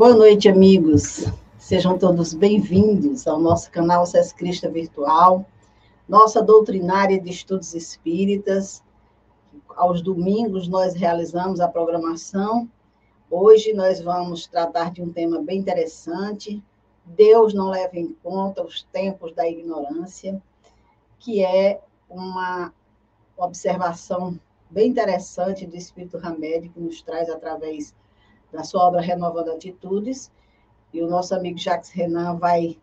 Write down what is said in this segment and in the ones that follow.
Boa noite, amigos. Sejam todos bem-vindos ao nosso canal SES Crista Virtual, nossa doutrinária de estudos espíritas. Aos domingos nós realizamos a programação. Hoje nós vamos tratar de um tema bem interessante. Deus não leva em conta os tempos da ignorância, que é uma observação bem interessante do Espírito Hamed, que nos traz através da sua obra Renovando Atitudes. E o nosso amigo Jacques Renan vai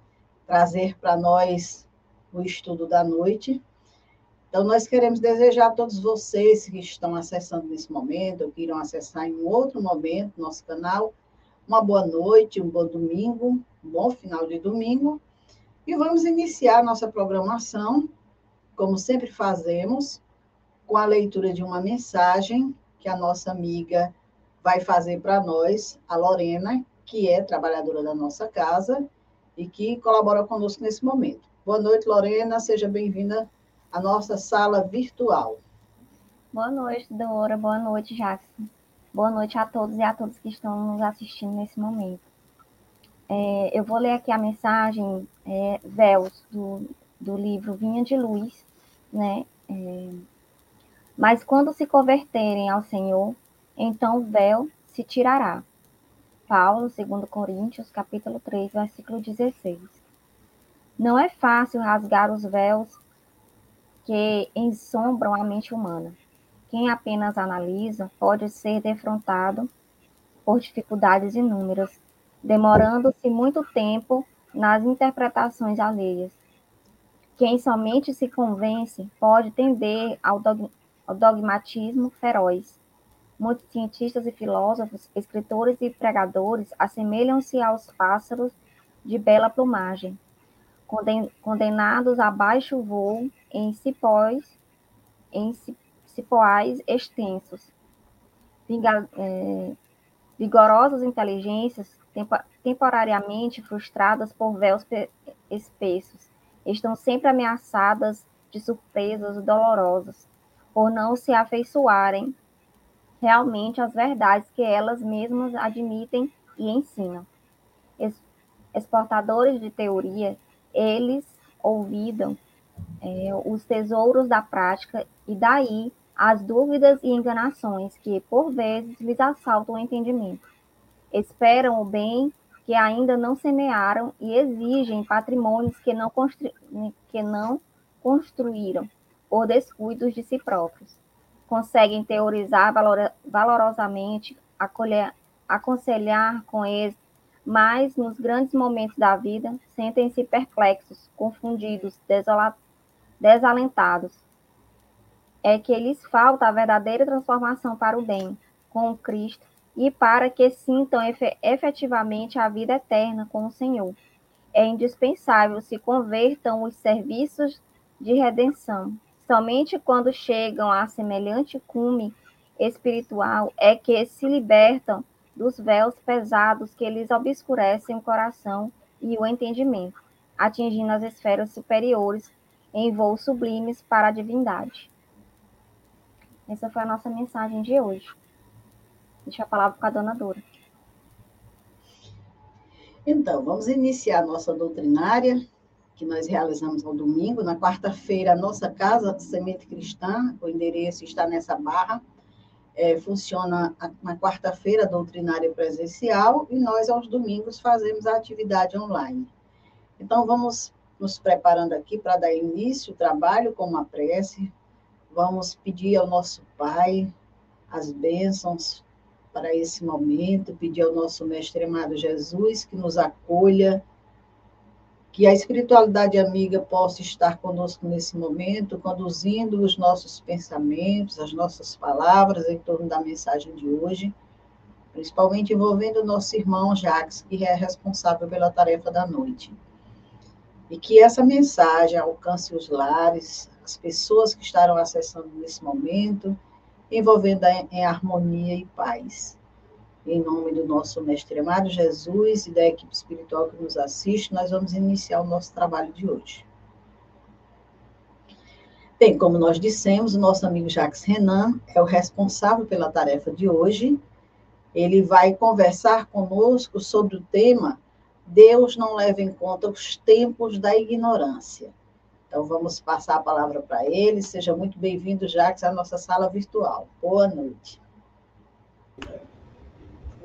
trazer para nós o estudo da noite. Então, nós queremos desejar a todos vocês que estão acessando nesse momento, ou que irão acessar em outro momento nosso canal, uma boa noite, um bom domingo, um bom final de domingo. E vamos iniciar nossa programação, como sempre fazemos, com a leitura de uma mensagem que a nossa amiga vai fazer para nós, a Lorena, que é trabalhadora da nossa casa e que colabora conosco nesse momento. Boa noite, Lorena, seja bem-vinda à nossa sala virtual. Boa noite, Dora, boa noite, Jackson. Boa noite a todos e a todas que estão nos assistindo nesse momento. É, eu vou ler aqui a mensagem é, Véus, do, do livro Vinha de Luz, né? É, mas quando se converterem ao Senhor, então o véu se tirará. Paulo, 2 Coríntios, capítulo 3, versículo 16. Não é fácil rasgar os véus que ensombram a mente humana. Quem apenas analisa pode ser defrontado por dificuldades inúmeras, demorando-se muito tempo nas interpretações alheias. Quem somente se convence pode tender ao dogmatismo feroz. Muitos cientistas e filósofos, escritores e pregadores assemelham-se aos pássaros de bela plumagem, condenados a baixo voo em cipós, em cipoais extensos. É, vigorosas inteligências, temporariamente frustradas por véus espessos, estão sempre ameaçadas de surpresas dolorosas por não se afeiçoarem realmente às verdades que elas mesmas admitem e ensinam. Exportadores de teoria, eles ouvidam é, os tesouros da prática e daí as dúvidas e enganações que, por vezes, lhes assaltam o entendimento. Esperam o bem que ainda não semearam e exigem patrimônios que não, que não construíram por descuidos de si próprios. Conseguem teorizar valor, valorosamente, acolher, aconselhar com êxito, mas nos grandes momentos da vida sentem-se perplexos, confundidos, desalentados. É que lhes falta a verdadeira transformação para o bem com o Cristo e para que sintam efetivamente a vida eterna com o Senhor. É indispensável se convertam os serviços de redenção, Somente quando chegam a semelhante cume espiritual é que se libertam dos véus pesados que lhes obscurecem o coração e o entendimento, atingindo as esferas superiores em voos sublimes para a divindade. Essa foi a nossa mensagem de hoje. Deixa a palavra com a dona Dora. Então, vamos iniciar a nossa doutrinária que nós realizamos ao domingo. Na quarta-feira, a nossa casa Semente Cristã, o endereço está nessa barra, é, funciona na quarta-feira doutrinária presencial e nós, aos domingos, fazemos a atividade online. Então, vamos nos preparando aqui para dar início ao trabalho com uma prece. Vamos pedir ao nosso Pai as bênçãos para esse momento, pedir ao nosso Mestre amado Jesus que nos acolha que a espiritualidade amiga possa estar conosco nesse momento, conduzindo os nossos pensamentos, as nossas palavras em torno da mensagem de hoje, principalmente envolvendo o nosso irmão Jacques, que é responsável pela tarefa da noite. E que essa mensagem alcance os lares, as pessoas que estarão acessando nesse momento, envolvendo em harmonia e paz. Em nome do nosso Mestre amado Jesus e da equipe espiritual que nos assiste, nós vamos iniciar o nosso trabalho de hoje. Bem, como nós dissemos, o nosso amigo Jacques Renan é o responsável pela tarefa de hoje. Ele vai conversar conosco sobre o tema Deus não leva em conta os tempos da ignorância. Então, vamos passar a palavra para ele. Seja muito bem-vindo, Jacques, à nossa sala virtual. Boa noite.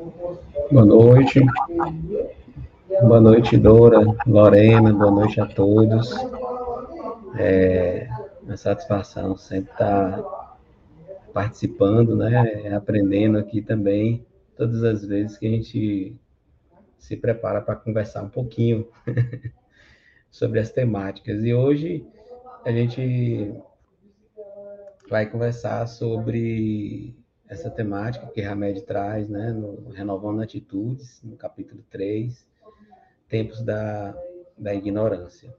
Boa noite. Boa noite, Dora, Lorena, boa noite a todos. É uma satisfação sempre estar participando, né? Aprendendo aqui também, todas as vezes que a gente se prepara para conversar um pouquinho sobre as temáticas. E hoje a gente vai conversar sobre essa temática que Hamed traz, né, no Renovando Atitudes, no capítulo 3, Tempos da, da Ignorância.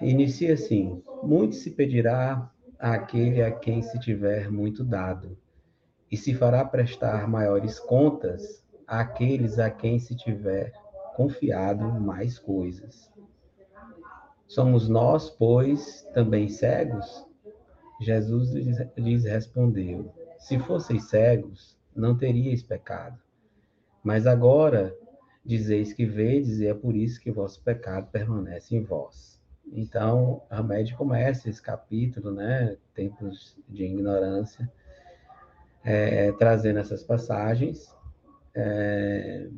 Inicia assim: Muito se pedirá àquele a quem se tiver muito dado, e se fará prestar maiores contas àqueles a quem se tiver confiado mais coisas. Somos nós, pois, também cegos? Jesus lhes respondeu: Se fosseis cegos, não teríeis pecado. Mas agora dizeis que vedes, e é por isso que vosso pecado permanece em vós. Então, média começa esse capítulo, né? Tempos de ignorância, é, trazendo essas passagens é,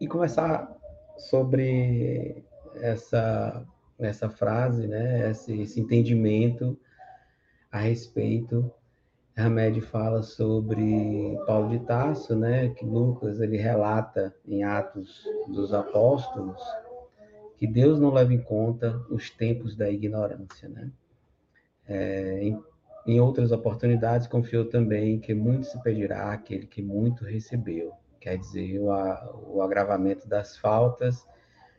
e começar sobre essa, essa frase, né? esse, esse entendimento a respeito. Hamed fala sobre Paulo de Tarso, né? que Lucas ele relata em Atos dos Apóstolos que Deus não leva em conta os tempos da ignorância. Né? É, em em outras oportunidades, confiou também que muito se pedirá àquele que muito recebeu. Quer dizer, o, o agravamento das faltas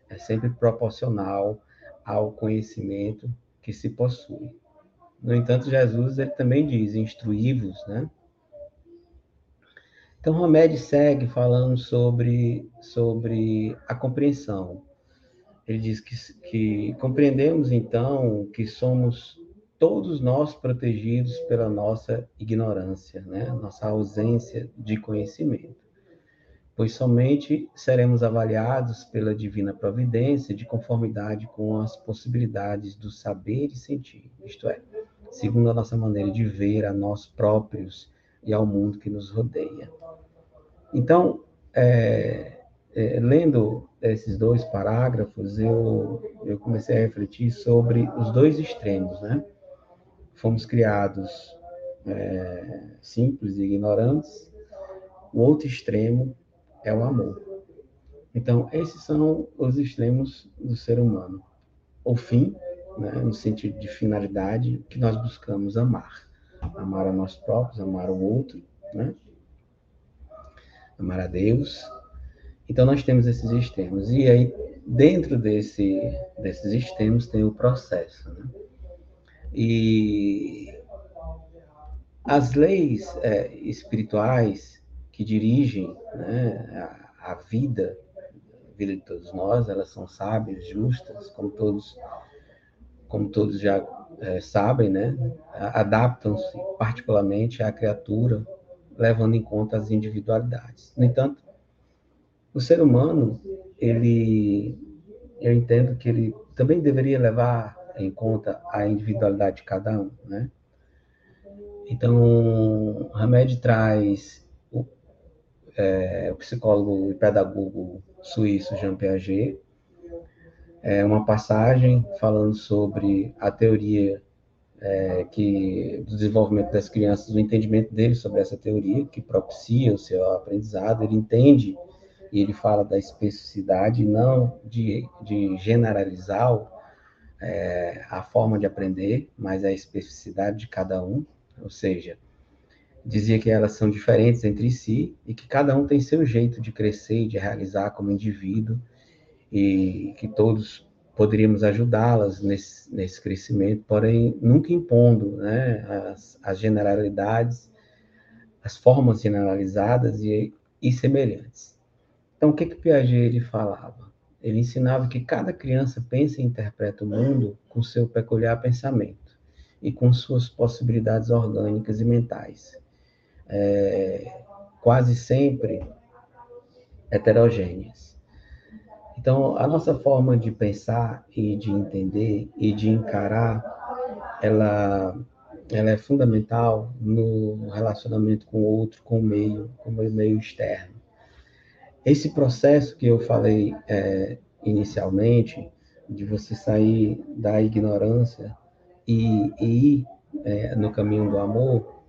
é sempre proporcional ao conhecimento que se possui. No entanto, Jesus ele também diz: instruí-vos, né? Então, Hamed segue falando sobre, sobre a compreensão. Ele diz que, que compreendemos, então, que somos todos nós protegidos pela nossa ignorância, né? nossa ausência de conhecimento. Pois somente seremos avaliados pela divina providência de conformidade com as possibilidades do saber e sentir, isto é, segundo a nossa maneira de ver a nós próprios e ao mundo que nos rodeia. Então, é, é, lendo esses dois parágrafos, eu, eu comecei a refletir sobre os dois extremos, né? fomos criados é, simples e ignorantes, o outro extremo é o amor. Então, esses são os extremos do ser humano. O fim, né, no sentido de finalidade, que nós buscamos amar. Amar a nós próprios, amar o outro, né? amar a Deus. Então, nós temos esses extremos. E aí, dentro desse, desses extremos, tem o processo. Né? E as leis é, espirituais que dirigem né, a, a, vida, a vida de todos nós, elas são sábias, justas, como todos, como todos já é, sabem, né? Adaptam-se particularmente à criatura, levando em conta as individualidades. No entanto, o ser humano, ele, eu entendo que ele também deveria levar em conta a individualidade de cada um, né? Então, Hamed traz o, é, o psicólogo e pedagogo suíço Jean Piaget, é uma passagem falando sobre a teoria é, que do desenvolvimento das crianças, o entendimento dele sobre essa teoria que propicia o seu aprendizado. Ele entende e ele fala da especificidade, não de, de generalizar é, a forma de aprender, mas a especificidade de cada um, ou seja, dizia que elas são diferentes entre si e que cada um tem seu jeito de crescer e de realizar como indivíduo e que todos poderíamos ajudá-las nesse, nesse crescimento, porém nunca impondo né, as, as generalidades, as formas generalizadas e, e semelhantes. Então, o que que Piaget ele falava? Ele ensinava que cada criança pensa e interpreta o mundo com seu peculiar pensamento e com suas possibilidades orgânicas e mentais. é, quase sempre heterogêneas. Então, a nossa forma de pensar e de entender e de encarar, ela, ela é fundamental no relacionamento com o outro, com o meio, com o meio externo. Esse processo que eu falei é, inicialmente, de você sair da ignorância e, e ir é, no caminho do amor,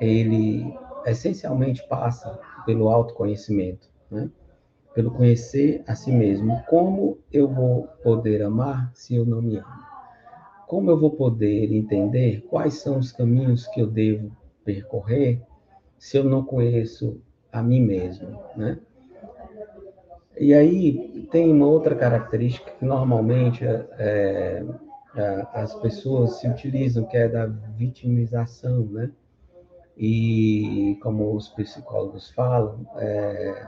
ele essencialmente passa pelo autoconhecimento, né? Pelo conhecer a si mesmo. Como eu vou poder amar se eu não me amo? Como eu vou poder entender quais são os caminhos que eu devo percorrer se eu não conheço a mim mesmo, né? E aí tem uma outra característica que normalmente é, é, as pessoas se utilizam, que é da vitimização, né? E como os psicólogos falam, é,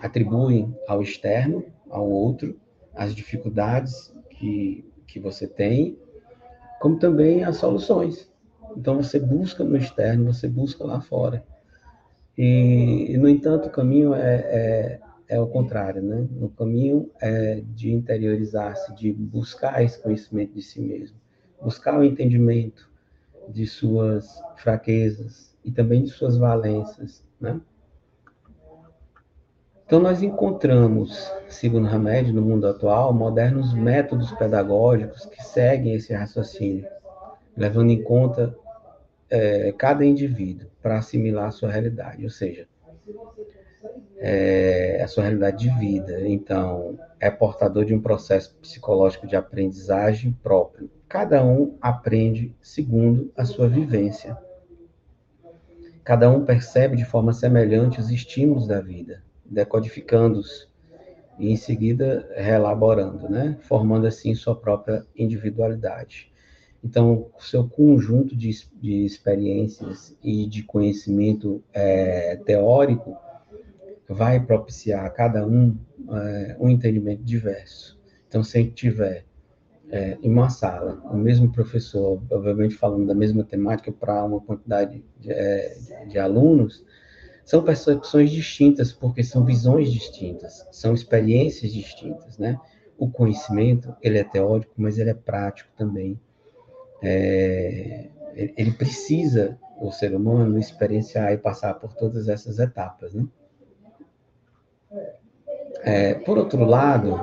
atribuem ao externo, ao outro, as dificuldades que, que você tem, como também as soluções. Então você busca no externo, você busca lá fora. E, no entanto, o caminho é, é, é o contrário, né? O caminho é de interiorizar-se, de buscar esse conhecimento de si mesmo, buscar o entendimento de suas fraquezas e também de suas valências, né? Então, nós encontramos, segundo Hamed, no mundo atual, modernos métodos pedagógicos que seguem esse raciocínio, levando em conta é, cada indivíduo para assimilar a sua realidade, ou seja, é, a sua realidade de vida. Então, é portador de um processo psicológico de aprendizagem próprio. Cada um aprende segundo a sua vivência. Cada um percebe de forma semelhante os estímulos da vida decodificando-os e em seguida reelaborando, né? formando assim sua própria individualidade. Então, seu conjunto de, de experiências e de conhecimento é, teórico vai propiciar a cada um é, um entendimento diverso. Então, se a gente tiver é, em uma sala, o mesmo professor, obviamente falando da mesma temática para uma quantidade de, é, de alunos, são percepções distintas, porque são visões distintas, são experiências distintas, né? O conhecimento, ele é teórico, mas ele é prático também. É, ele precisa, o ser humano, experienciar e passar por todas essas etapas, né? É, por outro lado,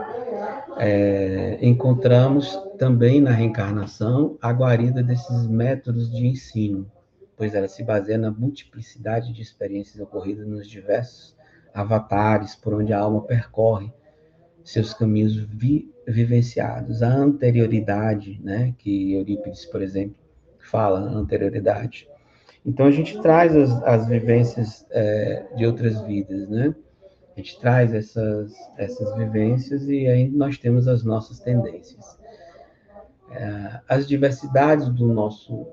é, encontramos também na reencarnação a guarida desses métodos de ensino, pois ela se baseia na multiplicidade de experiências ocorridas nos diversos avatares por onde a alma percorre seus caminhos vi vivenciados. A anterioridade, né, que Eurípides, por exemplo, fala, anterioridade. Então a gente traz as, as vivências é, de outras vidas, né? A gente traz essas, essas vivências e aí nós temos as nossas tendências. É, as diversidades do nosso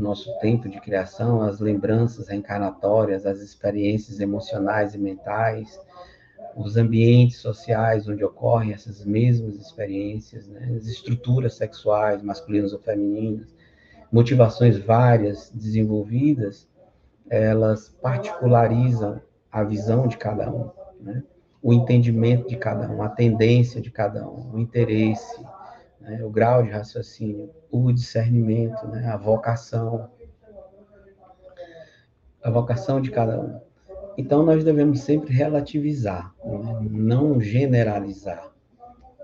nosso tempo de criação, as lembranças reencarnatórias, as experiências emocionais e mentais, os ambientes sociais onde ocorrem essas mesmas experiências, né? as estruturas sexuais, masculinas ou femininas, motivações várias desenvolvidas, elas particularizam a visão de cada um, né? o entendimento de cada um, a tendência de cada um, o interesse, né, o grau de raciocínio, o discernimento, né, a vocação, a vocação de cada um. Então, nós devemos sempre relativizar, né, não generalizar.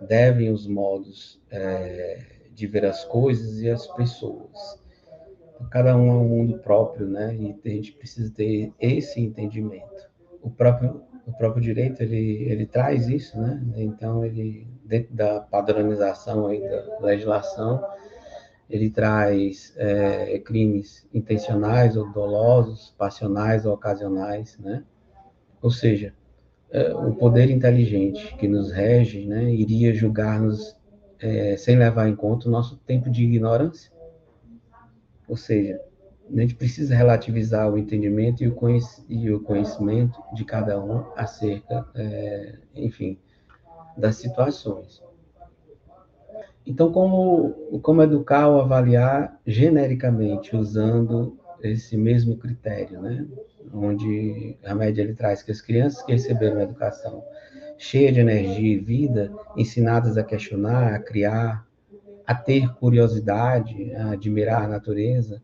Devem os modos é, de ver as coisas e as pessoas. Cada um é um mundo próprio, né? E a gente precisa ter esse entendimento. O próprio o próprio direito ele, ele traz isso, né? Então ele dentro da padronização aí da legislação ele traz é, crimes intencionais ou dolosos, passionais ou ocasionais, né? Ou seja, é, o poder inteligente que nos rege, né, iria julgar-nos é, sem levar em conta o nosso tempo de ignorância. Ou seja, a gente precisa relativizar o entendimento e o, conhecimento de cada um acerca, é, enfim, das situações. Então, como, como educar ou avaliar genericamente, usando esse mesmo critério, né? Onde a média ele traz que as crianças que receberam educação cheia de energia e vida, ensinadas a questionar, a criar, a ter curiosidade, a admirar a natureza,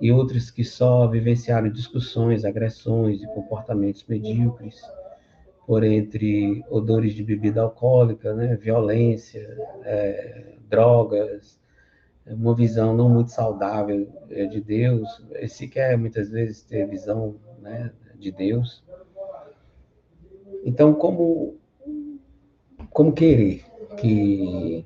e outras que só vivenciaram discussões, agressões e comportamentos medíocres, por entre odores de bebida alcoólica, né, violência, é, drogas, uma visão não muito saudável é, de Deus, se quer muitas vezes ter visão né, de Deus. Então, como, como querer que,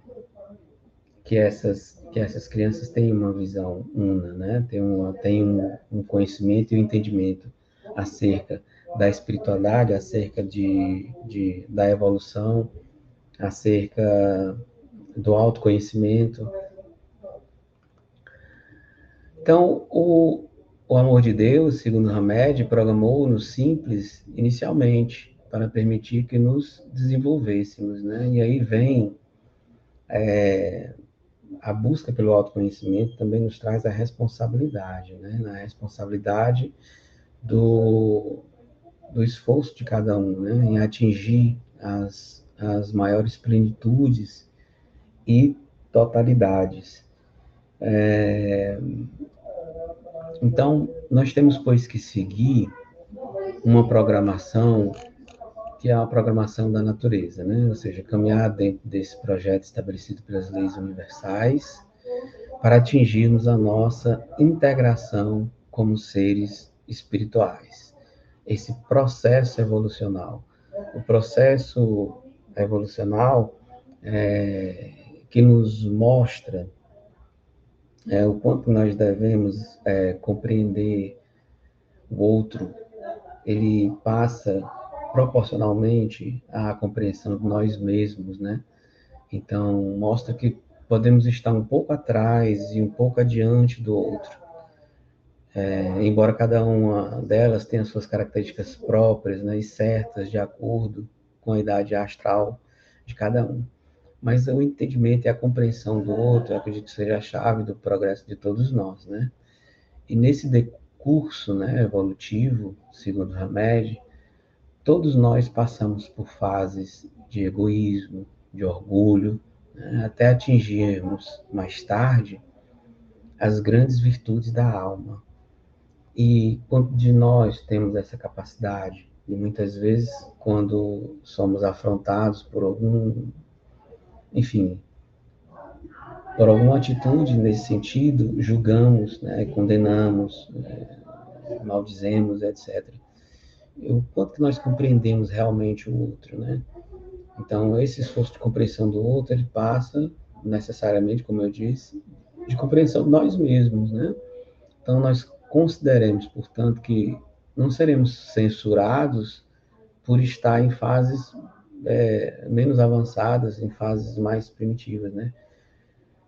que, essas, que essas crianças tenham uma visão una, né? tenham, tenham um conhecimento e um entendimento acerca da espiritualidade, acerca de, de, da evolução, acerca do autoconhecimento, então, o, o amor de Deus, segundo Hamed, programou-nos simples inicialmente para permitir que nos desenvolvêssemos, né? E aí vem é, a busca pelo autoconhecimento também nos traz a responsabilidade, né? A responsabilidade do, do esforço de cada um, né? Em atingir as, as maiores plenitudes e totalidades. É, então, nós temos, pois, que seguir uma programação que é a programação da natureza, né? ou seja, caminhar dentro desse projeto estabelecido pelas leis universais para atingirmos a nossa integração como seres espirituais. Esse processo evolucional. O processo evolucional é, que nos mostra é, o quanto nós devemos é, compreender o outro, ele passa proporcionalmente à compreensão de nós mesmos, né? Então, mostra que podemos estar um pouco atrás e um pouco adiante do outro. É, embora cada uma delas tenha suas características próprias né, e certas, de acordo com a idade astral de cada um mas o entendimento e a compreensão do outro, eu acredito que seja a chave do progresso de todos nós, né? E nesse decurso né, evolutivo, segundo Hamed, todos nós passamos por fases de egoísmo, de orgulho, né, até atingirmos mais tarde as grandes virtudes da alma. E quando de nós temos essa capacidade, e muitas vezes quando somos afrontados por algum enfim, por alguma atitude nesse sentido, julgamos, né, condenamos, é, maldizemos, etc. O quanto que nós compreendemos realmente o outro, né? Então, esse esforço de compreensão do outro, ele passa necessariamente, como eu disse, de compreensão de nós mesmos, né? Então, nós consideremos, portanto, que não seremos censurados por estar em fases é, menos avançadas, em fases mais primitivas, né?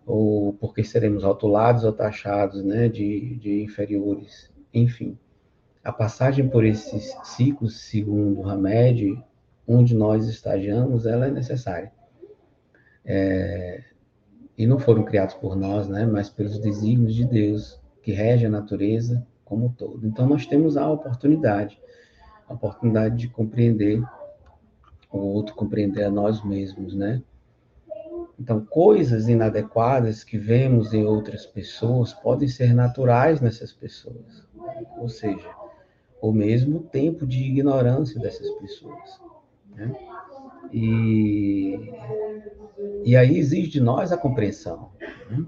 Ou porque seremos rotulados ou taxados, né, de, de inferiores. Enfim, a passagem por esses ciclos, segundo Hamed, onde nós estagiamos, ela é necessária. É, e não foram criados por nós, né, mas pelos desígnios de Deus, que rege a natureza como um todo. Então, nós temos a oportunidade, a oportunidade de compreender o outro compreender a nós mesmos, né? Então, coisas inadequadas que vemos em outras pessoas podem ser naturais nessas pessoas. Ou seja, o mesmo tempo de ignorância dessas pessoas. Né? E, e aí exige de nós a compreensão. Né?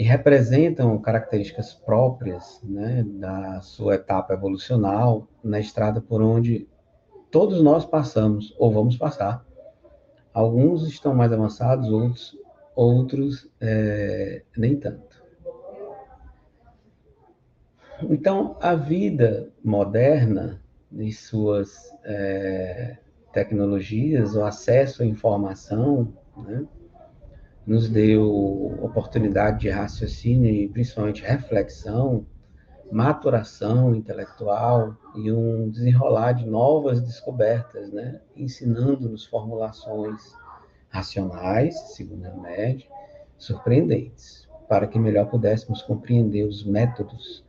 E representam características próprias né, da sua etapa evolucional na estrada por onde todos nós passamos ou vamos passar. Alguns estão mais avançados, outros, outros é, nem tanto. Então, a vida moderna e suas é, tecnologias, o acesso à informação, né, nos deu oportunidade de raciocínio e principalmente reflexão maturação intelectual e um desenrolar de novas descobertas, né? ensinando-nos formulações racionais, segundo a média, surpreendentes. para que melhor pudéssemos compreender os métodos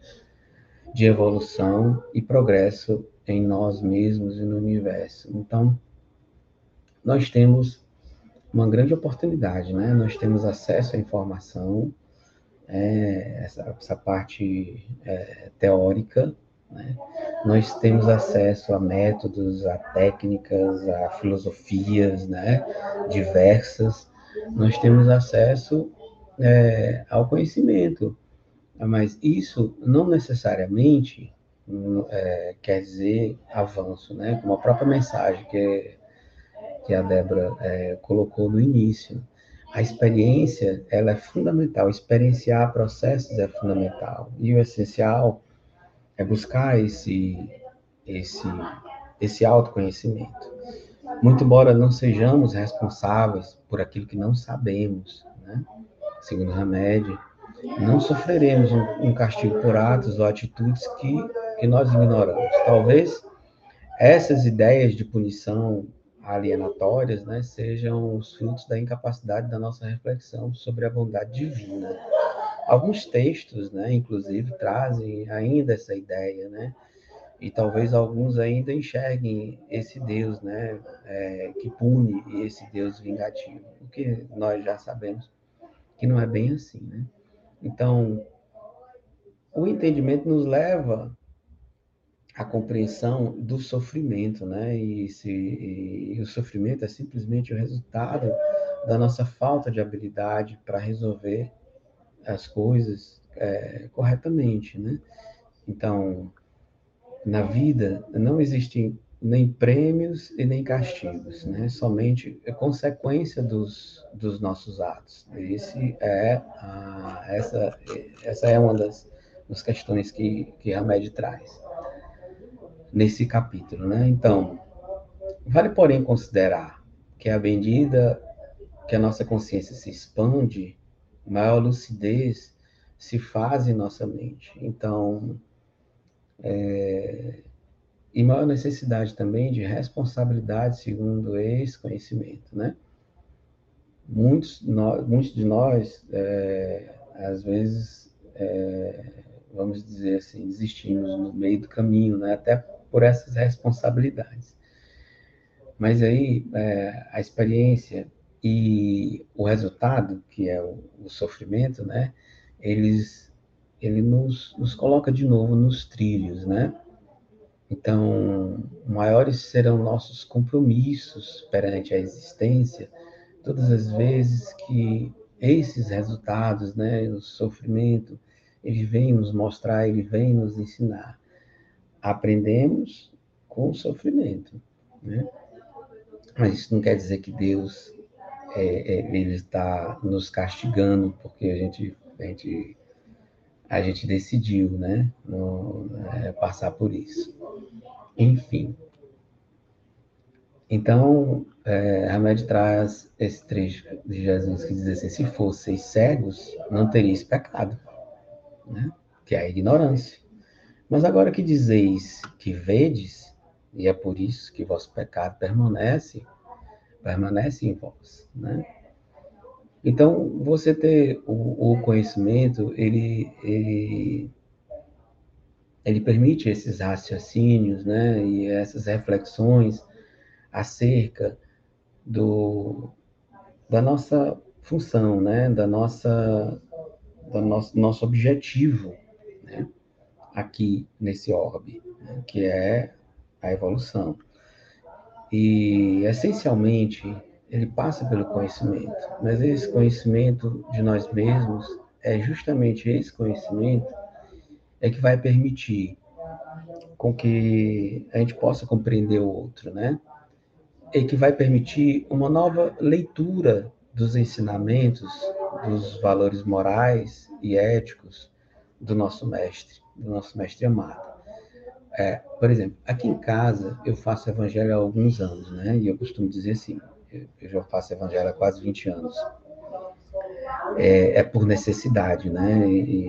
de evolução e progresso em nós mesmos e no universo. Então, nós temos uma grande oportunidade, né? Nós temos acesso à informação, é, essa, essa, parte é, teórica, né? Nós temos acesso a métodos, a técnicas, a filosofias, né? Diversas. Nós temos acesso é, ao conhecimento, mas isso não necessariamente é, quer dizer avanço, né? Como a própria mensagem que, que a Débora é, colocou no início. A experiência, ela é fundamental. Experienciar processos é fundamental. E o essencial é buscar esse, esse, esse autoconhecimento. Muito embora não sejamos responsáveis por aquilo que não sabemos, né? segundo Hamed, não sofreremos um, um castigo por atos ou atitudes que que nós ignoramos. Talvez essas ideias de punição alienatórias né, sejam os frutos da incapacidade da nossa reflexão sobre a bondade divina. Alguns textos, né, inclusive, trazem ainda essa ideia, né, e talvez alguns ainda enxerguem esse Deus né, é, que pune esse Deus vingativo, o que nós já sabemos que não é bem assim. Né? Então, o entendimento nos leva a compreensão do sofrimento, né? E, se, e, e o sofrimento é simplesmente o resultado da nossa falta de habilidade para resolver as coisas é, corretamente, né? Então, na vida não existem nem prêmios e nem castigos, né? Somente é consequência dos, dos nossos atos. Esse é a, essa essa é uma das, das questões que que a média traz nesse capítulo, né? Então, vale porém considerar que à medida que a nossa consciência se expande, maior lucidez se faz em nossa mente. Então, é, e maior necessidade também de responsabilidade segundo esse conhecimento, né? Muitos, muitos de nós, é, às vezes, é, vamos dizer assim, desistimos no meio do caminho, né? Até por essas responsabilidades. Mas aí é, a experiência e o resultado, que é o, o sofrimento, né? Eles, ele nos, nos coloca de novo nos trilhos, né? Então, maiores serão nossos compromissos perante a existência, todas as vezes que esses resultados, né, o sofrimento, ele vem nos mostrar, ele vem nos ensinar aprendemos com o sofrimento, né? Mas isso não quer dizer que Deus é, é, ele está nos castigando porque a gente, a gente, a gente decidiu, né? É, passar por isso. Enfim. Então, é, Hamed traz esse trecho de Jesus que diz assim: se fosseis cegos, não teríeis pecado, né? Que é a ignorância. Mas agora que dizeis que vedes, e é por isso que vosso pecado permanece, permanece em vós, né? Então, você ter o, o conhecimento, ele, ele, ele permite esses raciocínios, né? E essas reflexões acerca do, da nossa função, né? Da nossa, do nosso, nosso objetivo? Aqui nesse orbe, né, que é a evolução. E, essencialmente, ele passa pelo conhecimento, mas esse conhecimento de nós mesmos é justamente esse conhecimento é que vai permitir com que a gente possa compreender o outro, né? E que vai permitir uma nova leitura dos ensinamentos, dos valores morais e éticos do nosso mestre do nosso mestre amado. É, por exemplo, aqui em casa eu faço evangelho há alguns anos, né? E eu costumo dizer assim, eu já faço evangelho há quase 20 anos. É, é por necessidade, né? E,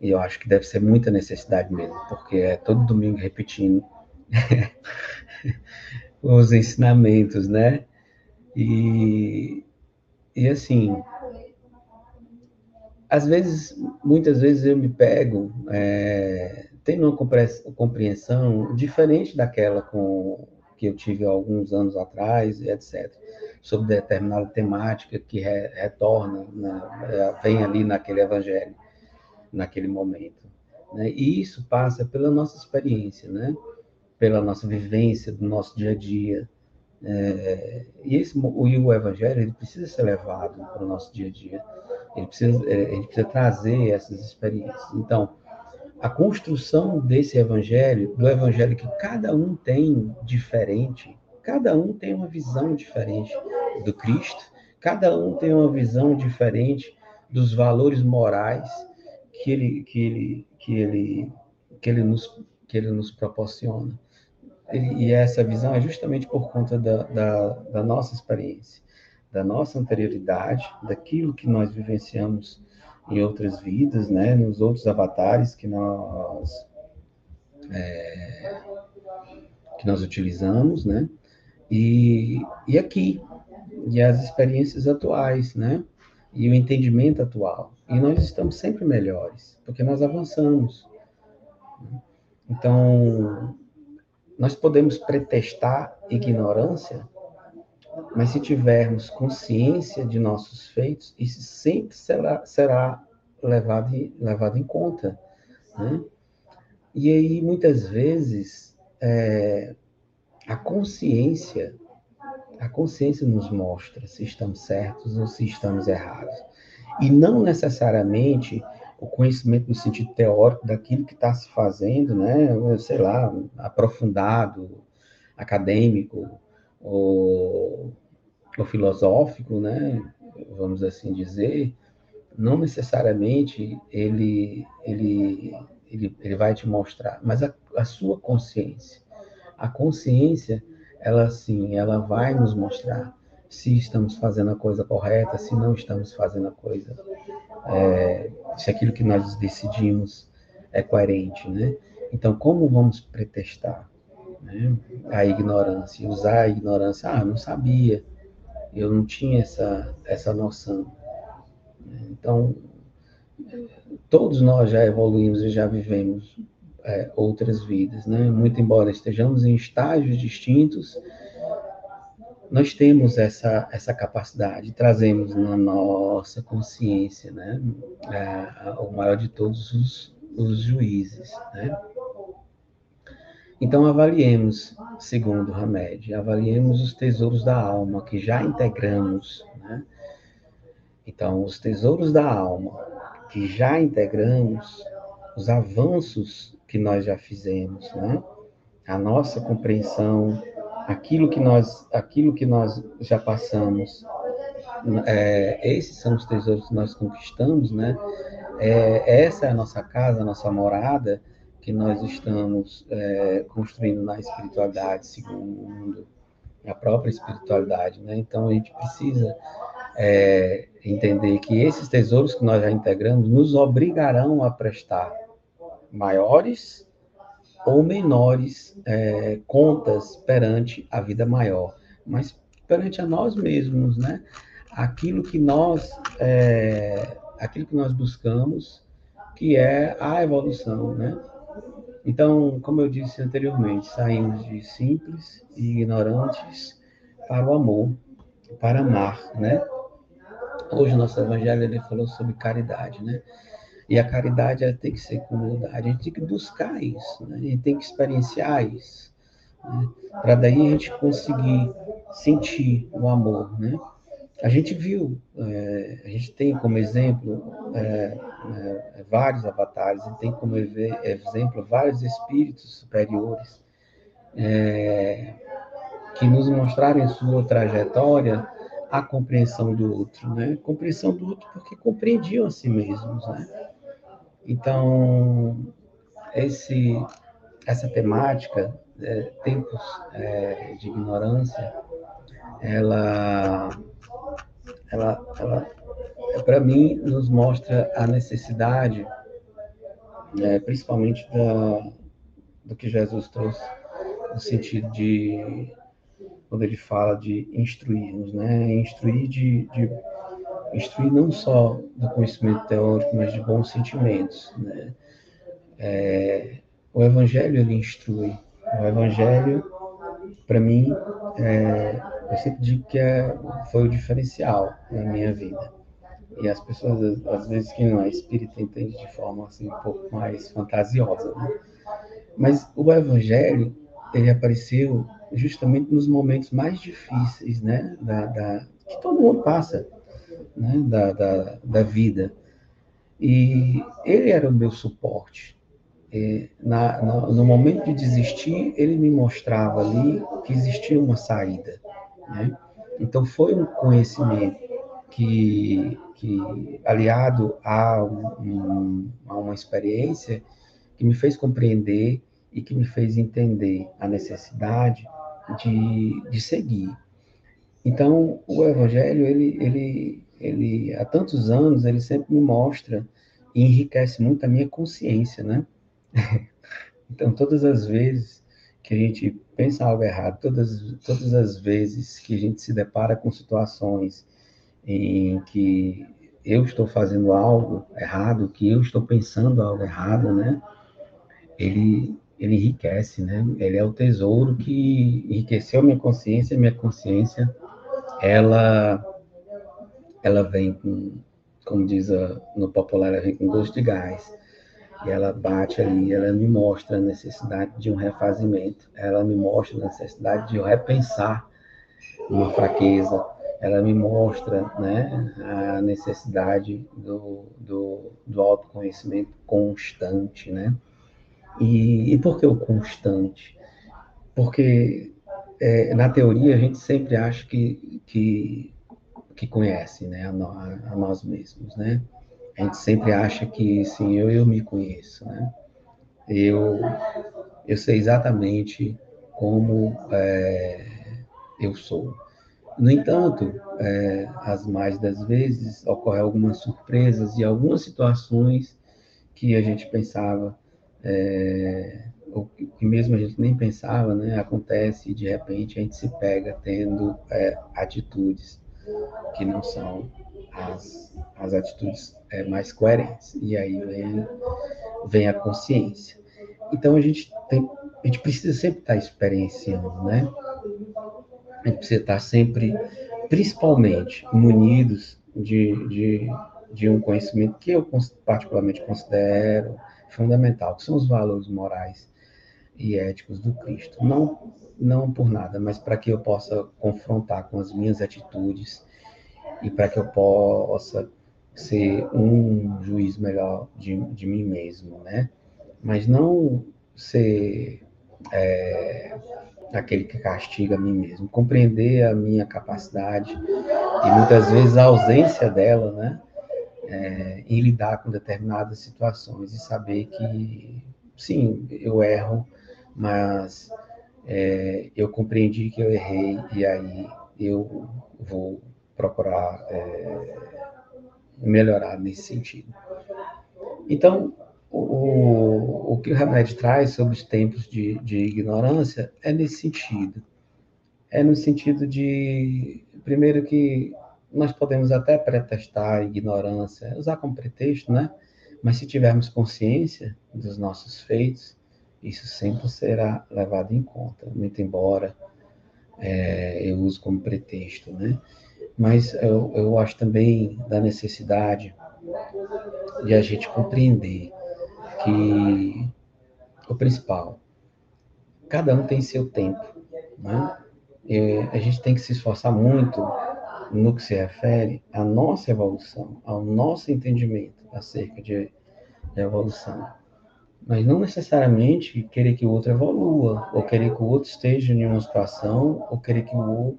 e, eu acho que deve ser muita necessidade mesmo, porque é todo domingo repetindo os ensinamentos, né? E, e assim, às vezes, muitas vezes eu me pego é, tendo uma compreensão diferente daquela com, que eu tive alguns anos atrás, etc., sobre determinada temática que re, retorna, né, é, vem ali naquele evangelho, naquele momento. Né? E isso passa pela nossa experiência, né? pela nossa vivência, do nosso dia a dia. É, e, esse, o, e o evangelho ele precisa ser levado para o nosso dia a dia. Ele precisa, é, gente precisa trazer essas experiências. Então, a construção desse evangelho, do evangelho que cada um tem diferente, cada um tem uma visão diferente do Cristo, cada um tem uma visão diferente dos valores morais que ele, que ele, que ele, que ele, nos, que ele nos proporciona. E essa visão é justamente por conta da, da, da nossa experiência, da nossa anterioridade, daquilo que nós vivenciamos em outras vidas, né, nos outros avatares que nós é, que nós utilizamos, né, e, e aqui e as experiências atuais, né, e o entendimento atual. E nós estamos sempre melhores, porque nós avançamos. Então, nós podemos pretestar ignorância, mas se tivermos consciência de nossos feitos, isso sempre será, será levado, levado em conta. Né? E aí, muitas vezes, é, a consciência, a consciência nos mostra se estamos certos ou se estamos errados. E não necessariamente o conhecimento no sentido teórico daquilo que está se fazendo, né? Sei lá, aprofundado, acadêmico, ou filosófico, né? Vamos assim dizer, não necessariamente ele, ele, ele, ele vai te mostrar, mas a, a sua consciência. A consciência, ela sim, ela vai nos mostrar se estamos fazendo a coisa correta, se não estamos fazendo a coisa, é, se aquilo que nós decidimos é coerente, né? Então, como vamos pretestar né? a ignorância? Usar a ignorância, ah, não sabia, eu não tinha essa, essa noção. Então, todos nós já evoluímos e já vivemos é, outras vidas, né? Muito embora estejamos em estágios distintos, nós temos essa, essa capacidade, trazemos na nossa consciência, né, é, o maior de todos os, os juízes, né. Então, avaliemos, segundo Hamed, avaliemos os tesouros da alma que já integramos, né. Então, os tesouros da alma que já integramos, os avanços que nós já fizemos, né, a nossa compreensão, aquilo que nós, aquilo que nós já passamos, é, esses são os tesouros que nós conquistamos, né? É, essa é a nossa casa, a nossa morada que nós estamos é, construindo na espiritualidade, segundo a própria espiritualidade, né? Então a gente precisa é, entender que esses tesouros que nós já integramos nos obrigarão a prestar maiores ou menores é, contas perante a vida maior, mas perante a nós mesmos, né? Aquilo que nós, é, aquilo que nós buscamos, que é a evolução, né? Então, como eu disse anteriormente, saímos de simples e ignorantes para o amor, para amar, né? Hoje o nosso evangelho ele falou sobre caridade, né? E a caridade tem que ser com humildade. A gente tem que buscar isso, né? a gente tem que experienciar isso. Né? Para daí a gente conseguir sentir o amor. Né? A gente viu, é, a gente tem como exemplo é, é, vários avatares, a gente tem como exemplo vários espíritos superiores que nos mostraram em sua trajetória a compreensão do outro, né? Compreensão do outro porque compreendiam a si mesmos, né? Então, esse, essa temática, tempos de ignorância, ela, ela, ela para mim, nos mostra a necessidade, é, principalmente da, do que Jesus trouxe, no sentido de, quando ele fala de instruirmos, né? Instruir de, de instruir não só do conhecimento teórico, mas de bons sentimentos. Né? É, o Evangelho ele instrui. O Evangelho, para mim, é, eu sempre digo que é, foi o diferencial na minha vida. E as pessoas, às vezes, que não é espírita, entendem de forma assim, um pouco mais fantasiosa. Né? Mas o Evangelho, ele apareceu justamente nos momentos mais difíceis, né? Da, da que todo mundo passa, né? Da, da, da vida. E ele era o meu suporte. Na, na, no momento de desistir, ele me mostrava ali que existia uma saída. Né? Então, foi um conhecimento que, que aliado a, um, a uma experiência, que me fez compreender e que me fez entender a necessidade de, de seguir. Então, o Evangelho, ele, ele, ele, há tantos anos, ele sempre me mostra e enriquece muito a minha consciência, né? então, todas as vezes que a gente pensa algo errado, todas, todas as vezes que a gente se depara com situações em que eu estou fazendo algo errado, que eu estou pensando algo errado, né? Ele, ele enriquece, né? Ele é o tesouro que enriqueceu minha consciência, minha consciência, ela, ela vem com, como diz a, no popular, ela vem com gosto de gás. E ela bate ali, ela me mostra a necessidade de um refazimento, ela me mostra a necessidade de eu repensar uma fraqueza, ela me mostra né, a necessidade do, do, do autoconhecimento constante, né? E, e por que o constante? Porque é, na teoria a gente sempre acha que, que, que conhece né, a, a, nós mesmos, né? A gente sempre acha que, sim, eu, eu me conheço, né? Eu, eu sei exatamente como é, eu sou. No entanto, é, as mais das vezes ocorrem algumas surpresas e algumas situações que a gente pensava é, o que mesmo a gente nem pensava, né, acontece e de repente a gente se pega tendo é, atitudes que não são as, as atitudes é, mais coerentes. E aí vem, vem a consciência. Então a gente tem, a gente precisa sempre estar experienciando, né? A gente precisa estar sempre, principalmente, munidos de, de, de um conhecimento que eu particularmente considero fundamental, que são os valores morais e éticos do Cristo. Não, não por nada, mas para que eu possa confrontar com as minhas atitudes e para que eu possa ser um juiz melhor de, de mim mesmo, né? Mas não ser é, aquele que castiga a mim mesmo, compreender a minha capacidade e muitas vezes a ausência dela, né? é, em lidar com determinadas situações e saber que, sim, eu erro, mas é, eu compreendi que eu errei e aí eu vou procurar é, melhorar nesse sentido. Então, o, o que o remédio traz sobre os tempos de, de ignorância é nesse sentido. É no sentido de, primeiro, que nós podemos até pretextar ignorância, usar como pretexto, né? Mas se tivermos consciência dos nossos feitos, isso sempre será levado em conta, muito embora é, eu use como pretexto, né? Mas eu, eu acho também da necessidade de a gente compreender que o principal, cada um tem seu tempo, né? E a gente tem que se esforçar muito no que se refere à nossa evolução, ao nosso entendimento acerca de, de evolução. Mas não necessariamente querer que o outro evolua, ou querer que o outro esteja em uma situação, ou querer que o,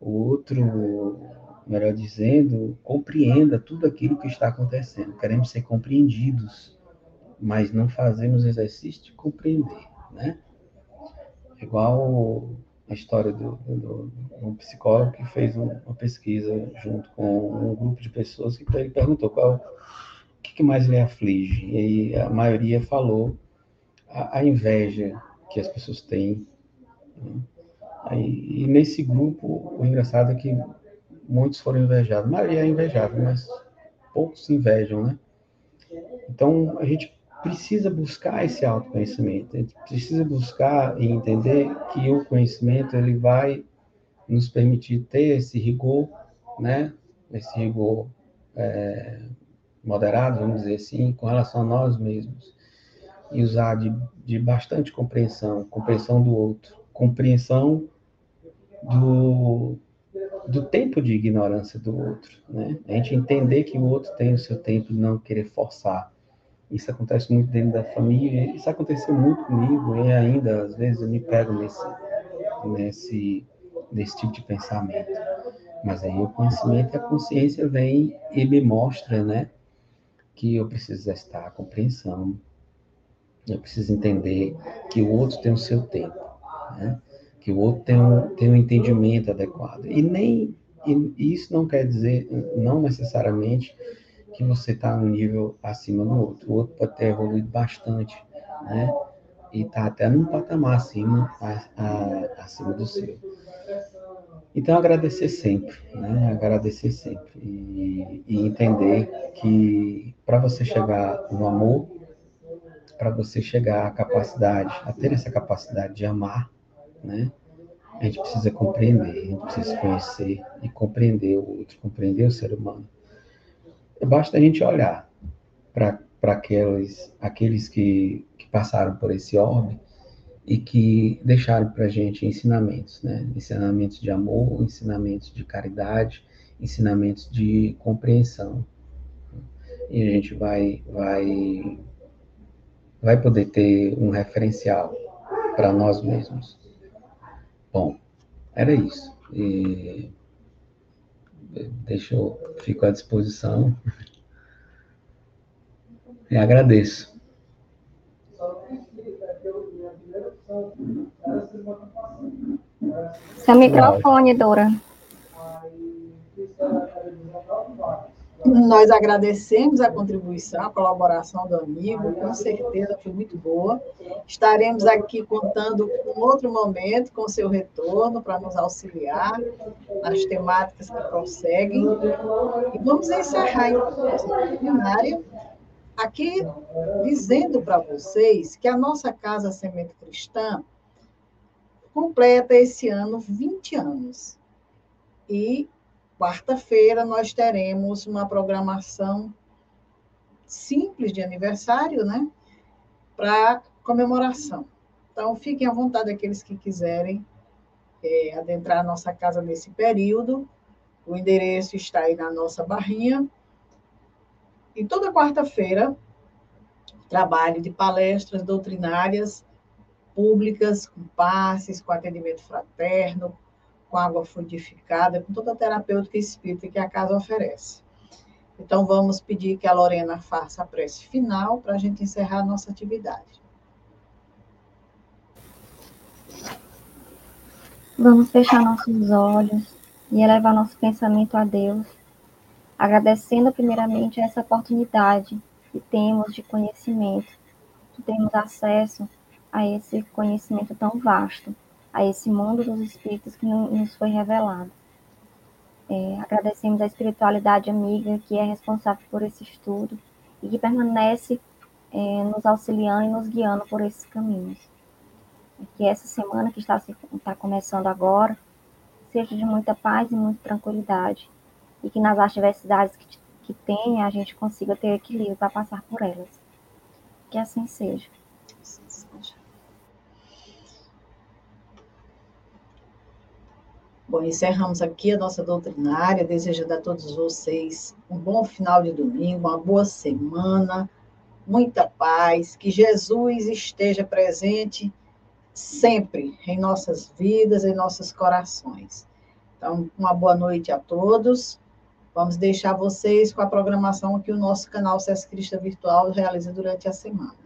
o outro, melhor dizendo, compreenda tudo aquilo que está acontecendo. Queremos ser compreendidos, mas não fazemos exercício de compreender, né? Igual a história do, do, um psicólogo que fez uma pesquisa junto com um grupo de pessoas que ele perguntou qual o que, mais lhe aflige e aí a maioria falou a, a inveja que as pessoas têm né? Aí, e nesse grupo o engraçado é que muitos foram invejados. A maioria é invejada, mas poucos invejam, né? Então, a gente precisa buscar esse autoconhecimento, a gente precisa buscar e entender que o conhecimento ele vai nos permitir ter esse rigor, né? Esse rigor é, moderado, vamos dizer assim, com relação a nós mesmos e usar de, de bastante compreensão, compreensão do outro, compreensão do, do tempo de ignorância do outro, né? A gente entender que o outro tem o seu tempo e não querer forçar. Isso acontece muito dentro da família, isso aconteceu muito comigo e ainda às vezes eu me pego nesse nesse nesse tipo de pensamento. Mas aí o conhecimento e a consciência vem e me mostra, né, que eu preciso estar a compreensão, eu preciso entender que o outro tem o seu tempo, né? Que o outro tem um, tem um entendimento adequado. E nem e isso não quer dizer, não necessariamente, que você está no nível acima do outro. O outro pode ter evoluído bastante, né? E está até num patamar acima, a, a, acima do seu. Então, agradecer sempre, né? Agradecer sempre. E, e entender que para você chegar no amor, para você chegar à capacidade, a ter essa capacidade de amar, né? A gente precisa compreender, a gente precisa conhecer e compreender o outro, compreender o ser humano. Basta a gente olhar para aqueles, aqueles que, que passaram por esse orbe e que deixaram para a gente ensinamentos, né? Ensinamentos de amor, ensinamentos de caridade, ensinamentos de compreensão. E a gente vai, vai vai poder ter um referencial para nós mesmos. Bom, era isso. E deixa eu fico à disposição e agradeço. Seu microfone, Dora. Nós agradecemos a contribuição, a colaboração do amigo, com certeza foi muito boa. Estaremos aqui contando com outro momento, com seu retorno, para nos auxiliar nas temáticas que prosseguem. E vamos encerrar então a seminária aqui dizendo para vocês que a nossa Casa Semente Cristã completa esse ano 20 anos. E Quarta-feira nós teremos uma programação simples de aniversário, né? Para comemoração. Então, fiquem à vontade aqueles que quiserem é, adentrar a nossa casa nesse período. O endereço está aí na nossa barrinha. E toda quarta-feira, trabalho de palestras doutrinárias públicas, com passes, com atendimento fraterno, com água fluidificada, com toda a terapêutica espírita que a casa oferece. Então, vamos pedir que a Lorena faça a prece final para a gente encerrar a nossa atividade. Vamos fechar nossos olhos e elevar nosso pensamento a Deus, agradecendo primeiramente essa oportunidade que temos de conhecimento, que temos acesso a esse conhecimento tão vasto a esse mundo dos espíritos que nos foi revelado. É, agradecemos a espiritualidade amiga que é responsável por esse estudo e que permanece é, nos auxiliando e nos guiando por esses caminhos. Que essa semana que está, está começando agora seja de muita paz e muita tranquilidade e que nas adversidades que, que tem a gente consiga ter equilíbrio para passar por elas. Que assim seja. Bom, encerramos aqui a nossa doutrinária, desejando a todos vocês um bom final de domingo, uma boa semana, muita paz, que Jesus esteja presente sempre em nossas vidas, em nossos corações. Então, uma boa noite a todos. Vamos deixar vocês com a programação que o nosso canal Sesc Crista Virtual realiza durante a semana.